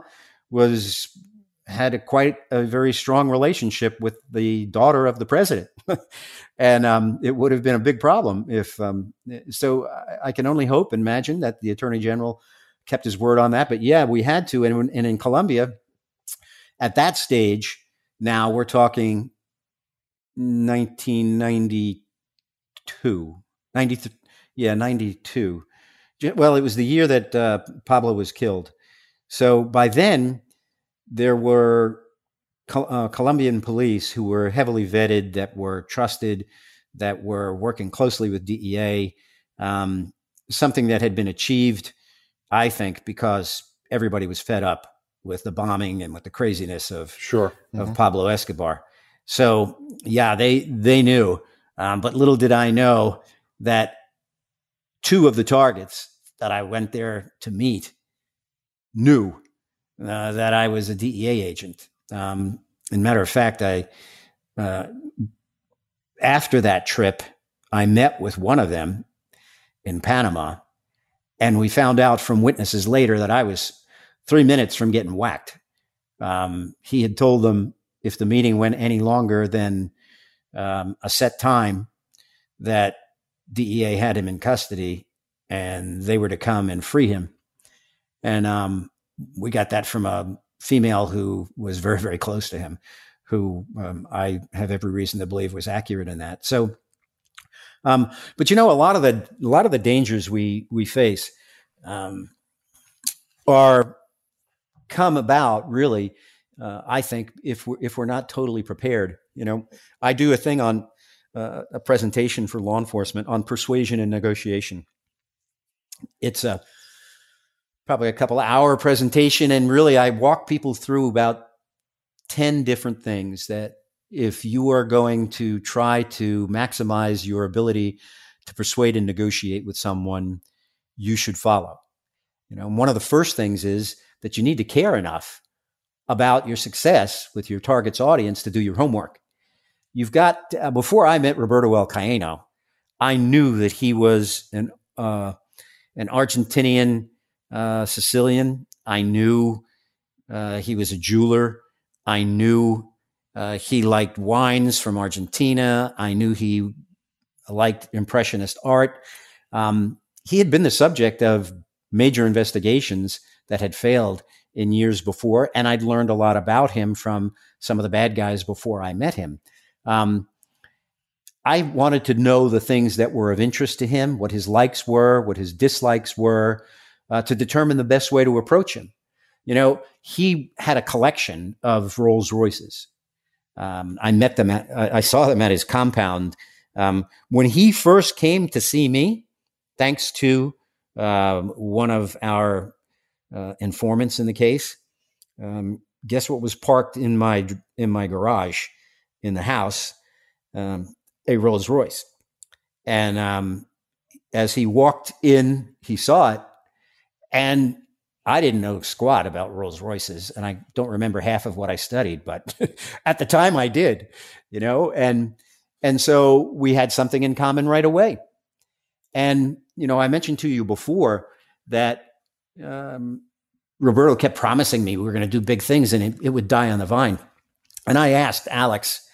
was had a quite a very strong relationship with the daughter of the president, and um, it would have been a big problem if. Um, so I, I can only hope, and imagine that the attorney general kept his word on that. But yeah, we had to. And, and in Colombia, at that stage, now we're talking 1992, 93, Yeah, 92. Well, it was the year that uh, Pablo was killed. So by then, there were uh, Colombian police who were heavily vetted, that were trusted, that were working closely with DEA. Um, something that had been achieved, I think, because everybody was fed up with the bombing and with the craziness of sure mm-hmm. of Pablo Escobar. So yeah, they they knew, um, but little did I know that two of the targets that I went there to meet knew uh, that I was a DEA agent. Um, and matter of fact, I uh, after that trip, I met with one of them in Panama, and we found out from witnesses later that I was three minutes from getting whacked. Um, he had told them if the meeting went any longer than um, a set time, that DEA had him in custody and they were to come and free him. And um, we got that from a female who was very, very close to him, who um, I have every reason to believe was accurate in that. So, um, but you know, a lot of the a lot of the dangers we we face um, are come about really. Uh, I think if we're, if we're not totally prepared, you know, I do a thing on uh, a presentation for law enforcement on persuasion and negotiation. It's a probably a couple hour presentation, and really I walk people through about ten different things that if you are going to try to maximize your ability to persuade and negotiate with someone, you should follow. You know, one of the first things is that you need to care enough about your success with your target's audience to do your homework. You've got uh, before I met Roberto Alcaino, I knew that he was an uh, an Argentinian uh, Sicilian. I knew uh, he was a jeweler. I knew uh, he liked wines from Argentina. I knew he liked Impressionist art. Um, he had been the subject of major investigations that had failed in years before, and I'd learned a lot about him from some of the bad guys before I met him. Um, I wanted to know the things that were of interest to him, what his likes were, what his dislikes were, uh, to determine the best way to approach him. You know, he had a collection of Rolls Royces. Um, I met them at, I saw them at his compound. Um, when he first came to see me, thanks to uh, one of our uh, informants in the case, um, guess what was parked in my in my garage in the house? Um, a Rolls Royce. And um, as he walked in, he saw it, and I didn't know squat about Rolls Royces, and I don't remember half of what I studied, but at the time I did, you know, and and so we had something in common right away. And you know, I mentioned to you before that um, Roberto kept promising me we were going to do big things, and it, it, would die on the vine. And I asked Alex,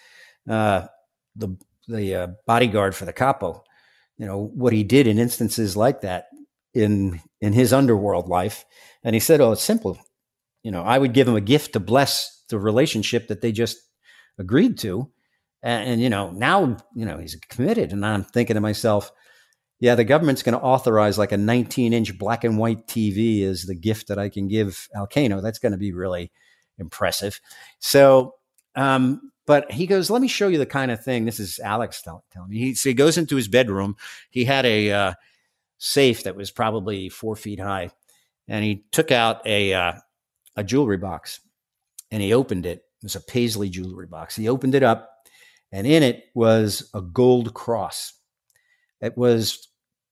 uh, the the uh, bodyguard for the capo, you know, what he did in instances like that in in his underworld life, and he said, "Oh, it's simple. You know, I would give him a gift to bless the relationship that they just agreed to, and, and you know, now you know he's committed." And I'm thinking to myself, "Yeah, the government's going to authorize like a 19 inch black and white TV as the gift that I can give Alcaino. That's going to be really impressive." So um, but he goes, "Let me show you the kind of thing." This is Alex telling me. He, so he goes into his bedroom. He had a uh, safe that was probably four feet high, and he took out a uh, a jewelry box, and he opened it. It was a Paisley jewelry box. He opened it up, and in it was a gold cross. It was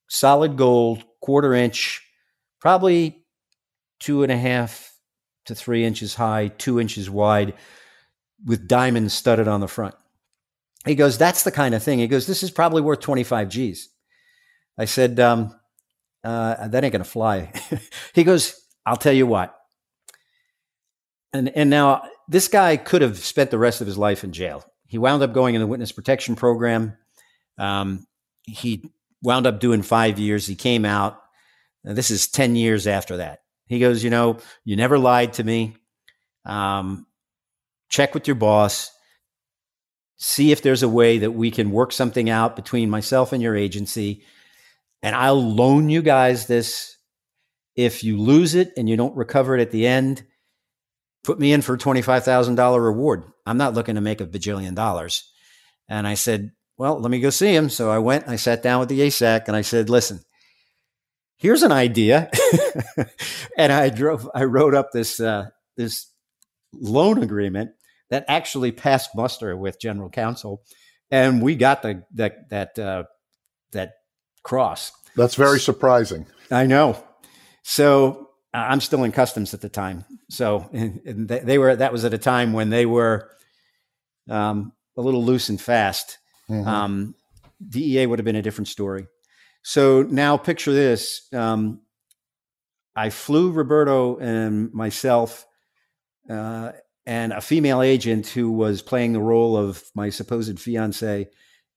solid gold, quarter inch, probably two and a half to three inches high, two inches wide with diamonds studded on the front. He goes, That's the kind of thing. He goes, This is probably worth 25 G's. I said, um, uh, That ain't going to fly. he goes, I'll tell you what. And, and now this guy could have spent the rest of his life in jail. He wound up going in the witness protection program. Um, he wound up doing five years. He came out. this is 10 years after that. He goes, You know, you never lied to me. Um, check with your boss, see if there's a way that we can work something out between myself and your agency. And I'll loan you guys this. If you lose it and you don't recover it at the end, put me in for a $25,000 reward. I'm not looking to make a bajillion dollars. And I said, well, let me go see him. So I went, I sat down with the ASAC and I said, listen, here's an idea. and I drove, I wrote up this, uh, this loan agreement that actually passed muster with general counsel. And we got the, that, that, uh, that cross. That's very surprising. I know. So uh, I'm still in customs at the time. So and, and they were, that was at a time when they were um, a little loose and fast. Mm-hmm. Um, DEA would have been a different story. So now picture this. Um, I flew Roberto and myself uh, and a female agent who was playing the role of my supposed fiance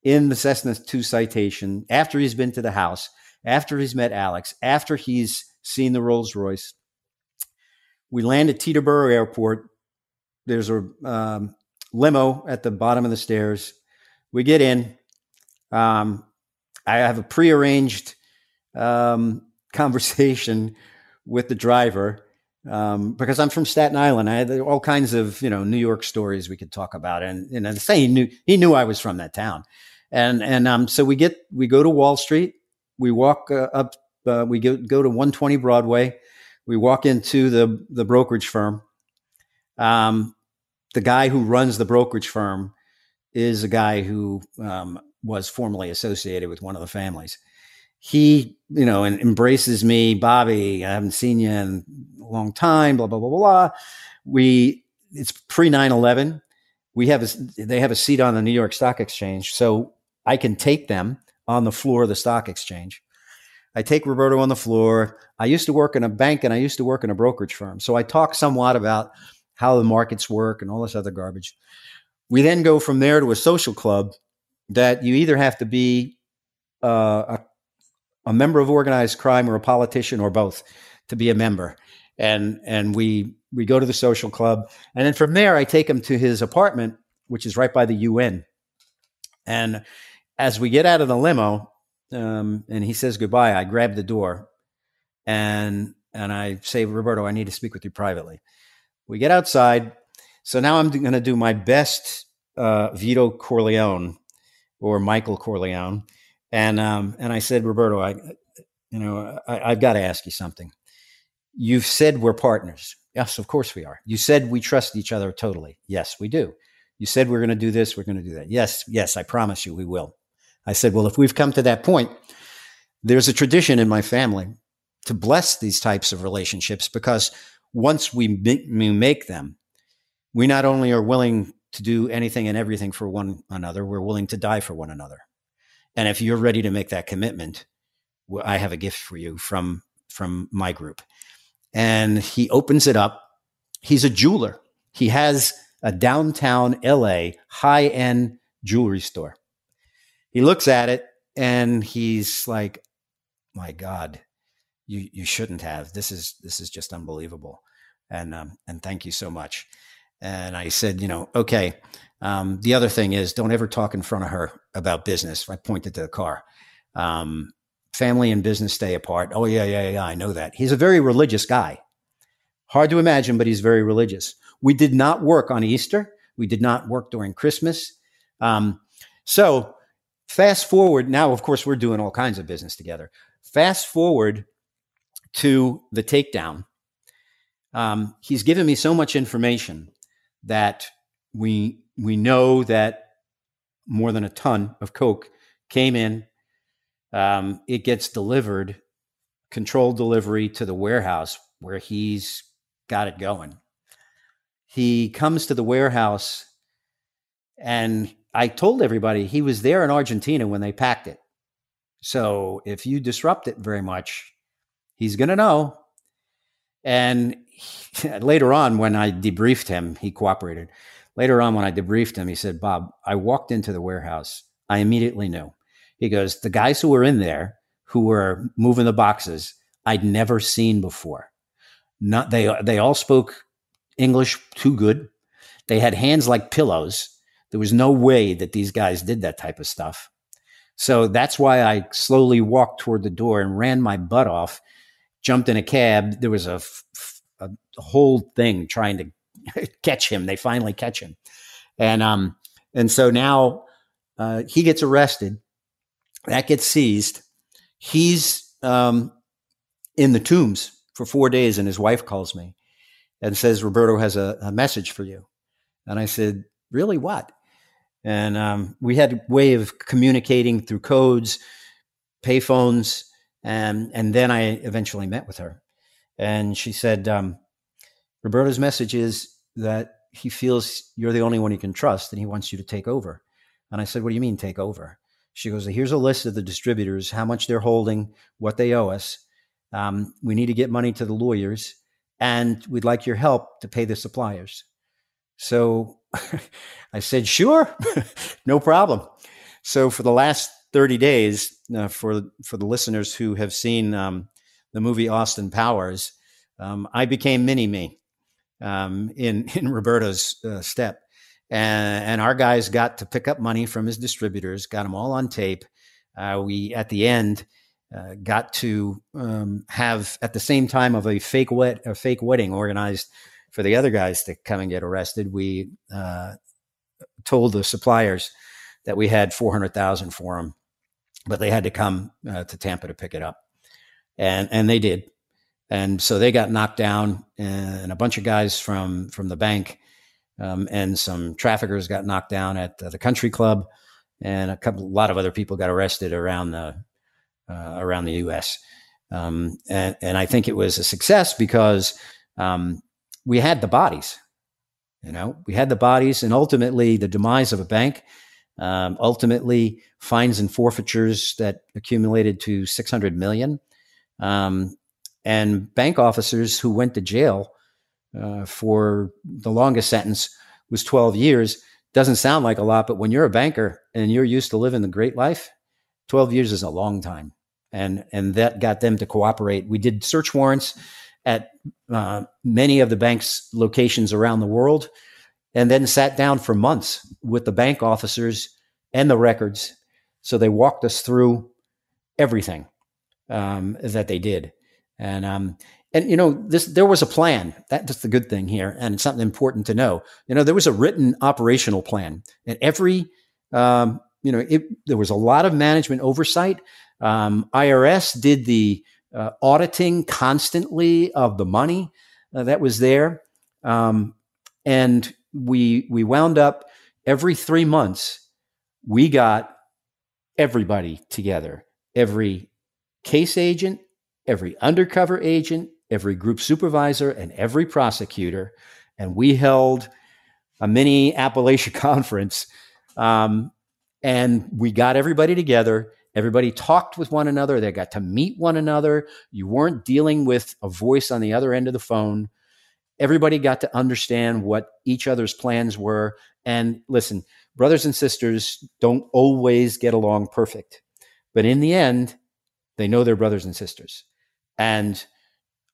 in the Cessna 2 citation after he's been to the house, after he's met Alex, after he's seen the Rolls Royce. We land at Teterboro Airport. There's a um, limo at the bottom of the stairs. We get in. Um, I have a prearranged um, conversation with the driver um, because I'm from Staten Island. I had all kinds of you know New York stories we could talk about, and and I say he knew he knew I was from that town, and and um, so we get we go to Wall Street, we walk uh, up, uh, we go go to 120 Broadway, we walk into the the brokerage firm. Um, the guy who runs the brokerage firm is a guy who um, was formerly associated with one of the families. He, you know, and embraces me, Bobby. I haven't seen you in a long time. Blah blah blah blah. We it's pre 9-11. We have a, they have a seat on the New York Stock Exchange, so I can take them on the floor of the stock exchange. I take Roberto on the floor. I used to work in a bank and I used to work in a brokerage firm, so I talk somewhat about how the markets work and all this other garbage. We then go from there to a social club that you either have to be uh, a, a member of organized crime or a politician or both to be a member. And and we we go to the social club, and then from there I take him to his apartment, which is right by the UN. And as we get out of the limo, um, and he says goodbye, I grab the door, and and I say, Roberto, I need to speak with you privately. We get outside. So now I'm going to do my best uh, Vito Corleone or Michael Corleone. And, um, and I said, Roberto, I, you know, I, I've got to ask you something. You've said we're partners. Yes, of course we are. You said we trust each other totally. Yes, we do. You said we're going to do this, we're going to do that. Yes, yes, I promise you we will. I said, well, if we've come to that point, there's a tradition in my family to bless these types of relationships because once we make, them, we not only are willing to do anything and everything for one another, we're willing to die for one another. And if you're ready to make that commitment, I have a gift for you from from my group. And he opens it up. He's a jeweler. He has a downtown LA high end jewelry store. He looks at it and he's like, "My God, you you shouldn't have. This is this is just unbelievable." And um, and thank you so much. And I said, you know, okay. Um, the other thing is, don't ever talk in front of her about business. I pointed to the car. Um, family and business stay apart. Oh yeah, yeah, yeah. I know that. He's a very religious guy. Hard to imagine, but he's very religious. We did not work on Easter. We did not work during Christmas. Um, so fast forward now. Of course, we're doing all kinds of business together. Fast forward to the takedown, um, he's given me so much information that we we know that more than a ton of coke came in. Um, it gets delivered, controlled delivery to the warehouse where he's got it going. He comes to the warehouse, and I told everybody he was there in Argentina when they packed it. So if you disrupt it very much, he's going to know. And he, later on, when I debriefed him, he cooperated. Later on, when I debriefed him, he said, Bob, I walked into the warehouse. I immediately knew. He goes, The guys who were in there, who were moving the boxes, I'd never seen before. Not they they all spoke English too good. They had hands like pillows. There was no way that these guys did that type of stuff. So that's why I slowly walked toward the door and ran my butt off, jumped in a cab. There was a, a whole thing trying to catch him. They finally catch him. And, um, and so now, uh, he gets arrested. That gets seized. He's, um, in the tombs for four days and his wife calls me and says, Roberto has a, a message for you. And I said, really what? And um, we had a way of communicating through codes, payphones, and and then I eventually met with her, and she said, um, "Roberto's message is that he feels you're the only one he can trust, and he wants you to take over." And I said, "What do you mean take over?" She goes, "Here's a list of the distributors, how much they're holding, what they owe us. Um, we need to get money to the lawyers, and we'd like your help to pay the suppliers." So I said, sure, no problem. So for the last 30 days, uh, for, for the listeners who have seen um, the movie Austin Powers, um, I became mini me um, in, in Roberto's uh, step. And, and, our guys got to pick up money from his distributors, got them all on tape. Uh, we, at the end, uh, got to um, have at the same time of a fake wet, a fake wedding organized for the other guys to come and get arrested, we uh, told the suppliers that we had 400,000 for them, but they had to come uh, to Tampa to pick it up. And, and they did. And so they got knocked down and a bunch of guys from, from the bank um, and some traffickers got knocked down at uh, the country club and a couple, a lot of other people got arrested around the, uh, around the U.S. Um, and, and I think it was a success because um, we had the bodies. You know, we had the bodies, and ultimately the demise of a bank, um, ultimately fines and forfeitures that accumulated to 600 million, um, and bank officers who went to jail uh, for the longest sentence was 12 years. Doesn't sound like a lot, but when you're a banker and you're used to living the great life, 12 years is a long time. And, and that got them to cooperate. We did search warrants at uh, many of the bank's locations around the world, and then sat down for months with the bank officers and the records. So they walked us through everything um, that they did, and um, and you know this there was a plan. That's the good thing here, and it's something important to know. You know there was a written operational plan, and every um, you know it, there was a lot of management oversight. Um, IRS did the uh, auditing constantly of the money uh, that was there. Um, and we, we wound up every three months, we got everybody together, every case agent, every undercover agent, every group supervisor, and every prosecutor. And we held a mini Appalachia conference. Um, and we got everybody together Everybody talked with one another. They got to meet one another. You weren't dealing with a voice on the other end of the phone. Everybody got to understand what each other's plans were. And listen, brothers and sisters don't always get along perfect, but in the end, they know they're brothers and sisters. And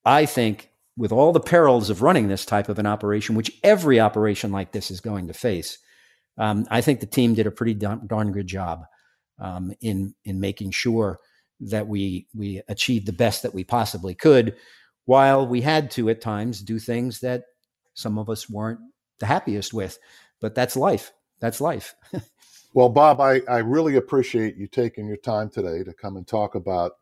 I think with all the perils of running this type of an operation, which every operation like this is going to face, um, I think the team did a pretty darn, darn good job um, in in making sure that we we achieved the best that we possibly could, while we had to at times do things that some of us weren't the happiest with. But that's life. That's life. well, Bob, I, I really appreciate you taking your time today to come and talk about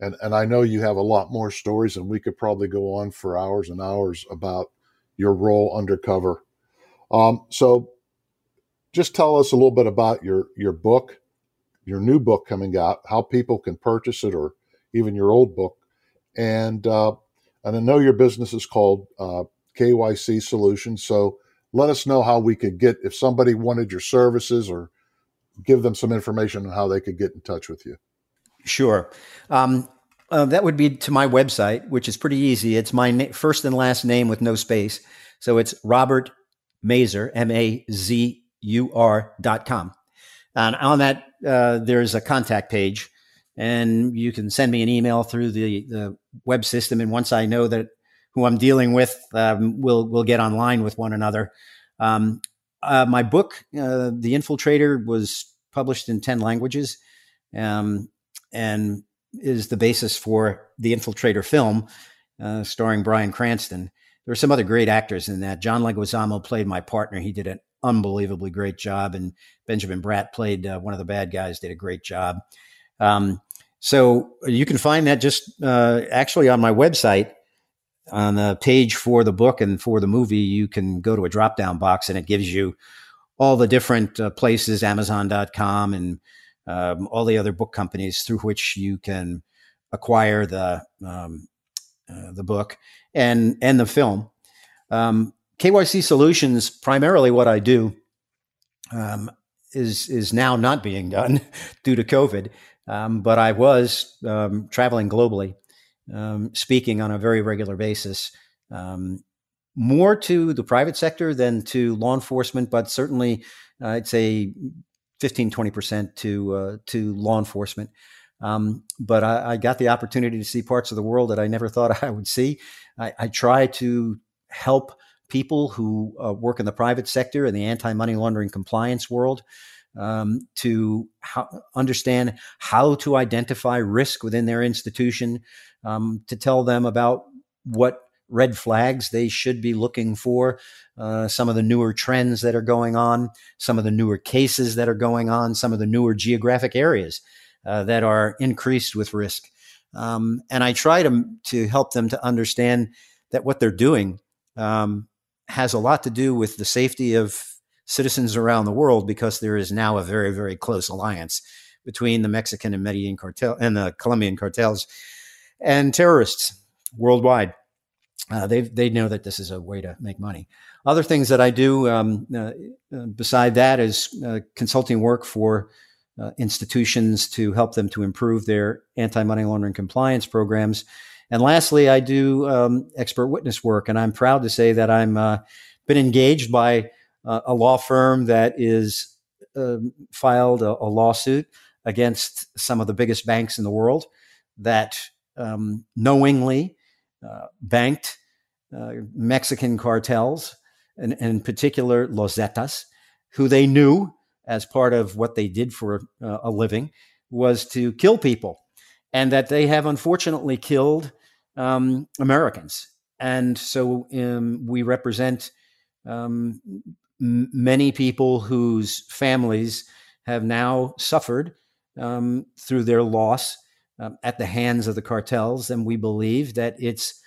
and and I know you have a lot more stories, and we could probably go on for hours and hours about your role undercover. Um, so, just tell us a little bit about your your book your new book coming out, how people can purchase it, or even your old book. And uh, and I know your business is called uh, KYC Solutions. So let us know how we could get if somebody wanted your services or give them some information on how they could get in touch with you. Sure. Um, uh, that would be to my website, which is pretty easy. It's my na- first and last name with no space. So it's Robert Mazur, M A Z U R dot com. And on that, uh, there's a contact page, and you can send me an email through the, the web system. And once I know that who I'm dealing with, um, we'll we'll get online with one another. Um, uh, my book, uh, The Infiltrator, was published in ten languages. um, and is the basis for the Infiltrator film, uh, starring Bryan Cranston. There were some other great actors in that. John Leguizamo played my partner. He did an unbelievably great job, and Benjamin Bratt played uh, one of the bad guys. Did a great job. Um, so you can find that just uh, actually on my website on the page for the book and for the movie. You can go to a drop down box, and it gives you all the different uh, places, Amazon.com and um, all the other book companies through which you can acquire the um, uh, the book and and the film. Um, KYC Solutions, primarily what I do, um, is is now not being done due to COVID. Um, but I was um, traveling globally, speaking on a very regular basis more to the private sector than to law enforcement, but certainly uh, I'd say 15, 20% to, uh, to law enforcement. Um, but I, I, got the opportunity to see parts of the world that I never thought I would see. I, I try to help people who uh, work in the private sector in the anti money laundering compliance world um, to understand how to identify risk within their institution, um, to tell them about what red flags they should be looking for, uh, some of the newer trends that are going on, some of the newer cases that are going on, some of the newer geographic areas uh, that are increased with risk. Um, and I try to, to help them to understand that what they're doing um, has a lot to do with the safety of citizens around the world because there is now a very, very close alliance between the Mexican and Medellin cartel and the Colombian cartels and terrorists worldwide uh, they they know that this is a way to make money. Other things that I do um, uh, uh, beside that is uh, consulting work for uh, institutions to help them to improve their anti money laundering compliance programs. And lastly, I do um, expert witness work, and I'm proud to say that I'm uh, been engaged by a law firm that is um, filed a, a, lawsuit against some of the biggest banks in the world that um, knowingly uh, banked uh, Mexican cartels, and, and, in particular Los Zetas, who they knew as part of what they did for uh, a living was to kill people, and that they have unfortunately killed um, Americans. And so um, we represent um, m- many people whose families have now suffered um, through their loss um, at the hands of the cartels, and we believe that it's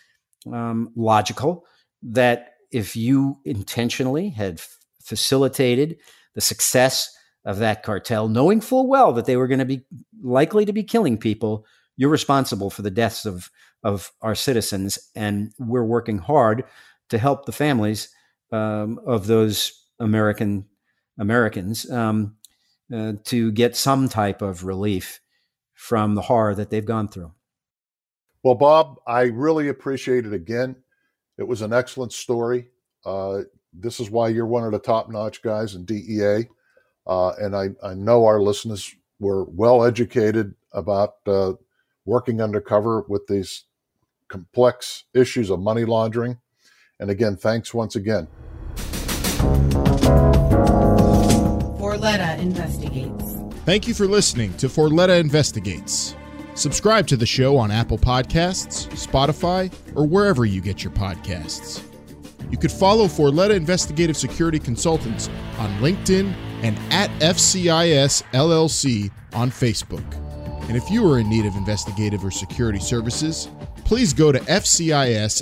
um, logical that if you intentionally had f- facilitated the success of that cartel, knowing full well that they were going to be likely to be killing people, you're responsible for the deaths of of our citizens, and we're working hard to help the families um, of those American Americans um, uh, to get some type of relief from the horror that they've gone through. Well, Bob, I really appreciate it again. It was an excellent story. Uh, this is why you're one of the top notch guys in DEA. Uh, and I, I know our listeners were well educated about uh, working undercover with these complex issues of money laundering. And again, thanks once again. Forletta Investigates. Thank you for listening to Forletta Investigates. Subscribe to the show on Apple Podcasts, Spotify, or wherever you get your podcasts. You could follow Forletta Investigative Security Consultants on LinkedIn and at FCIS LLC on Facebook. And if you are in need of investigative or security services, please go to FCISLLC.com.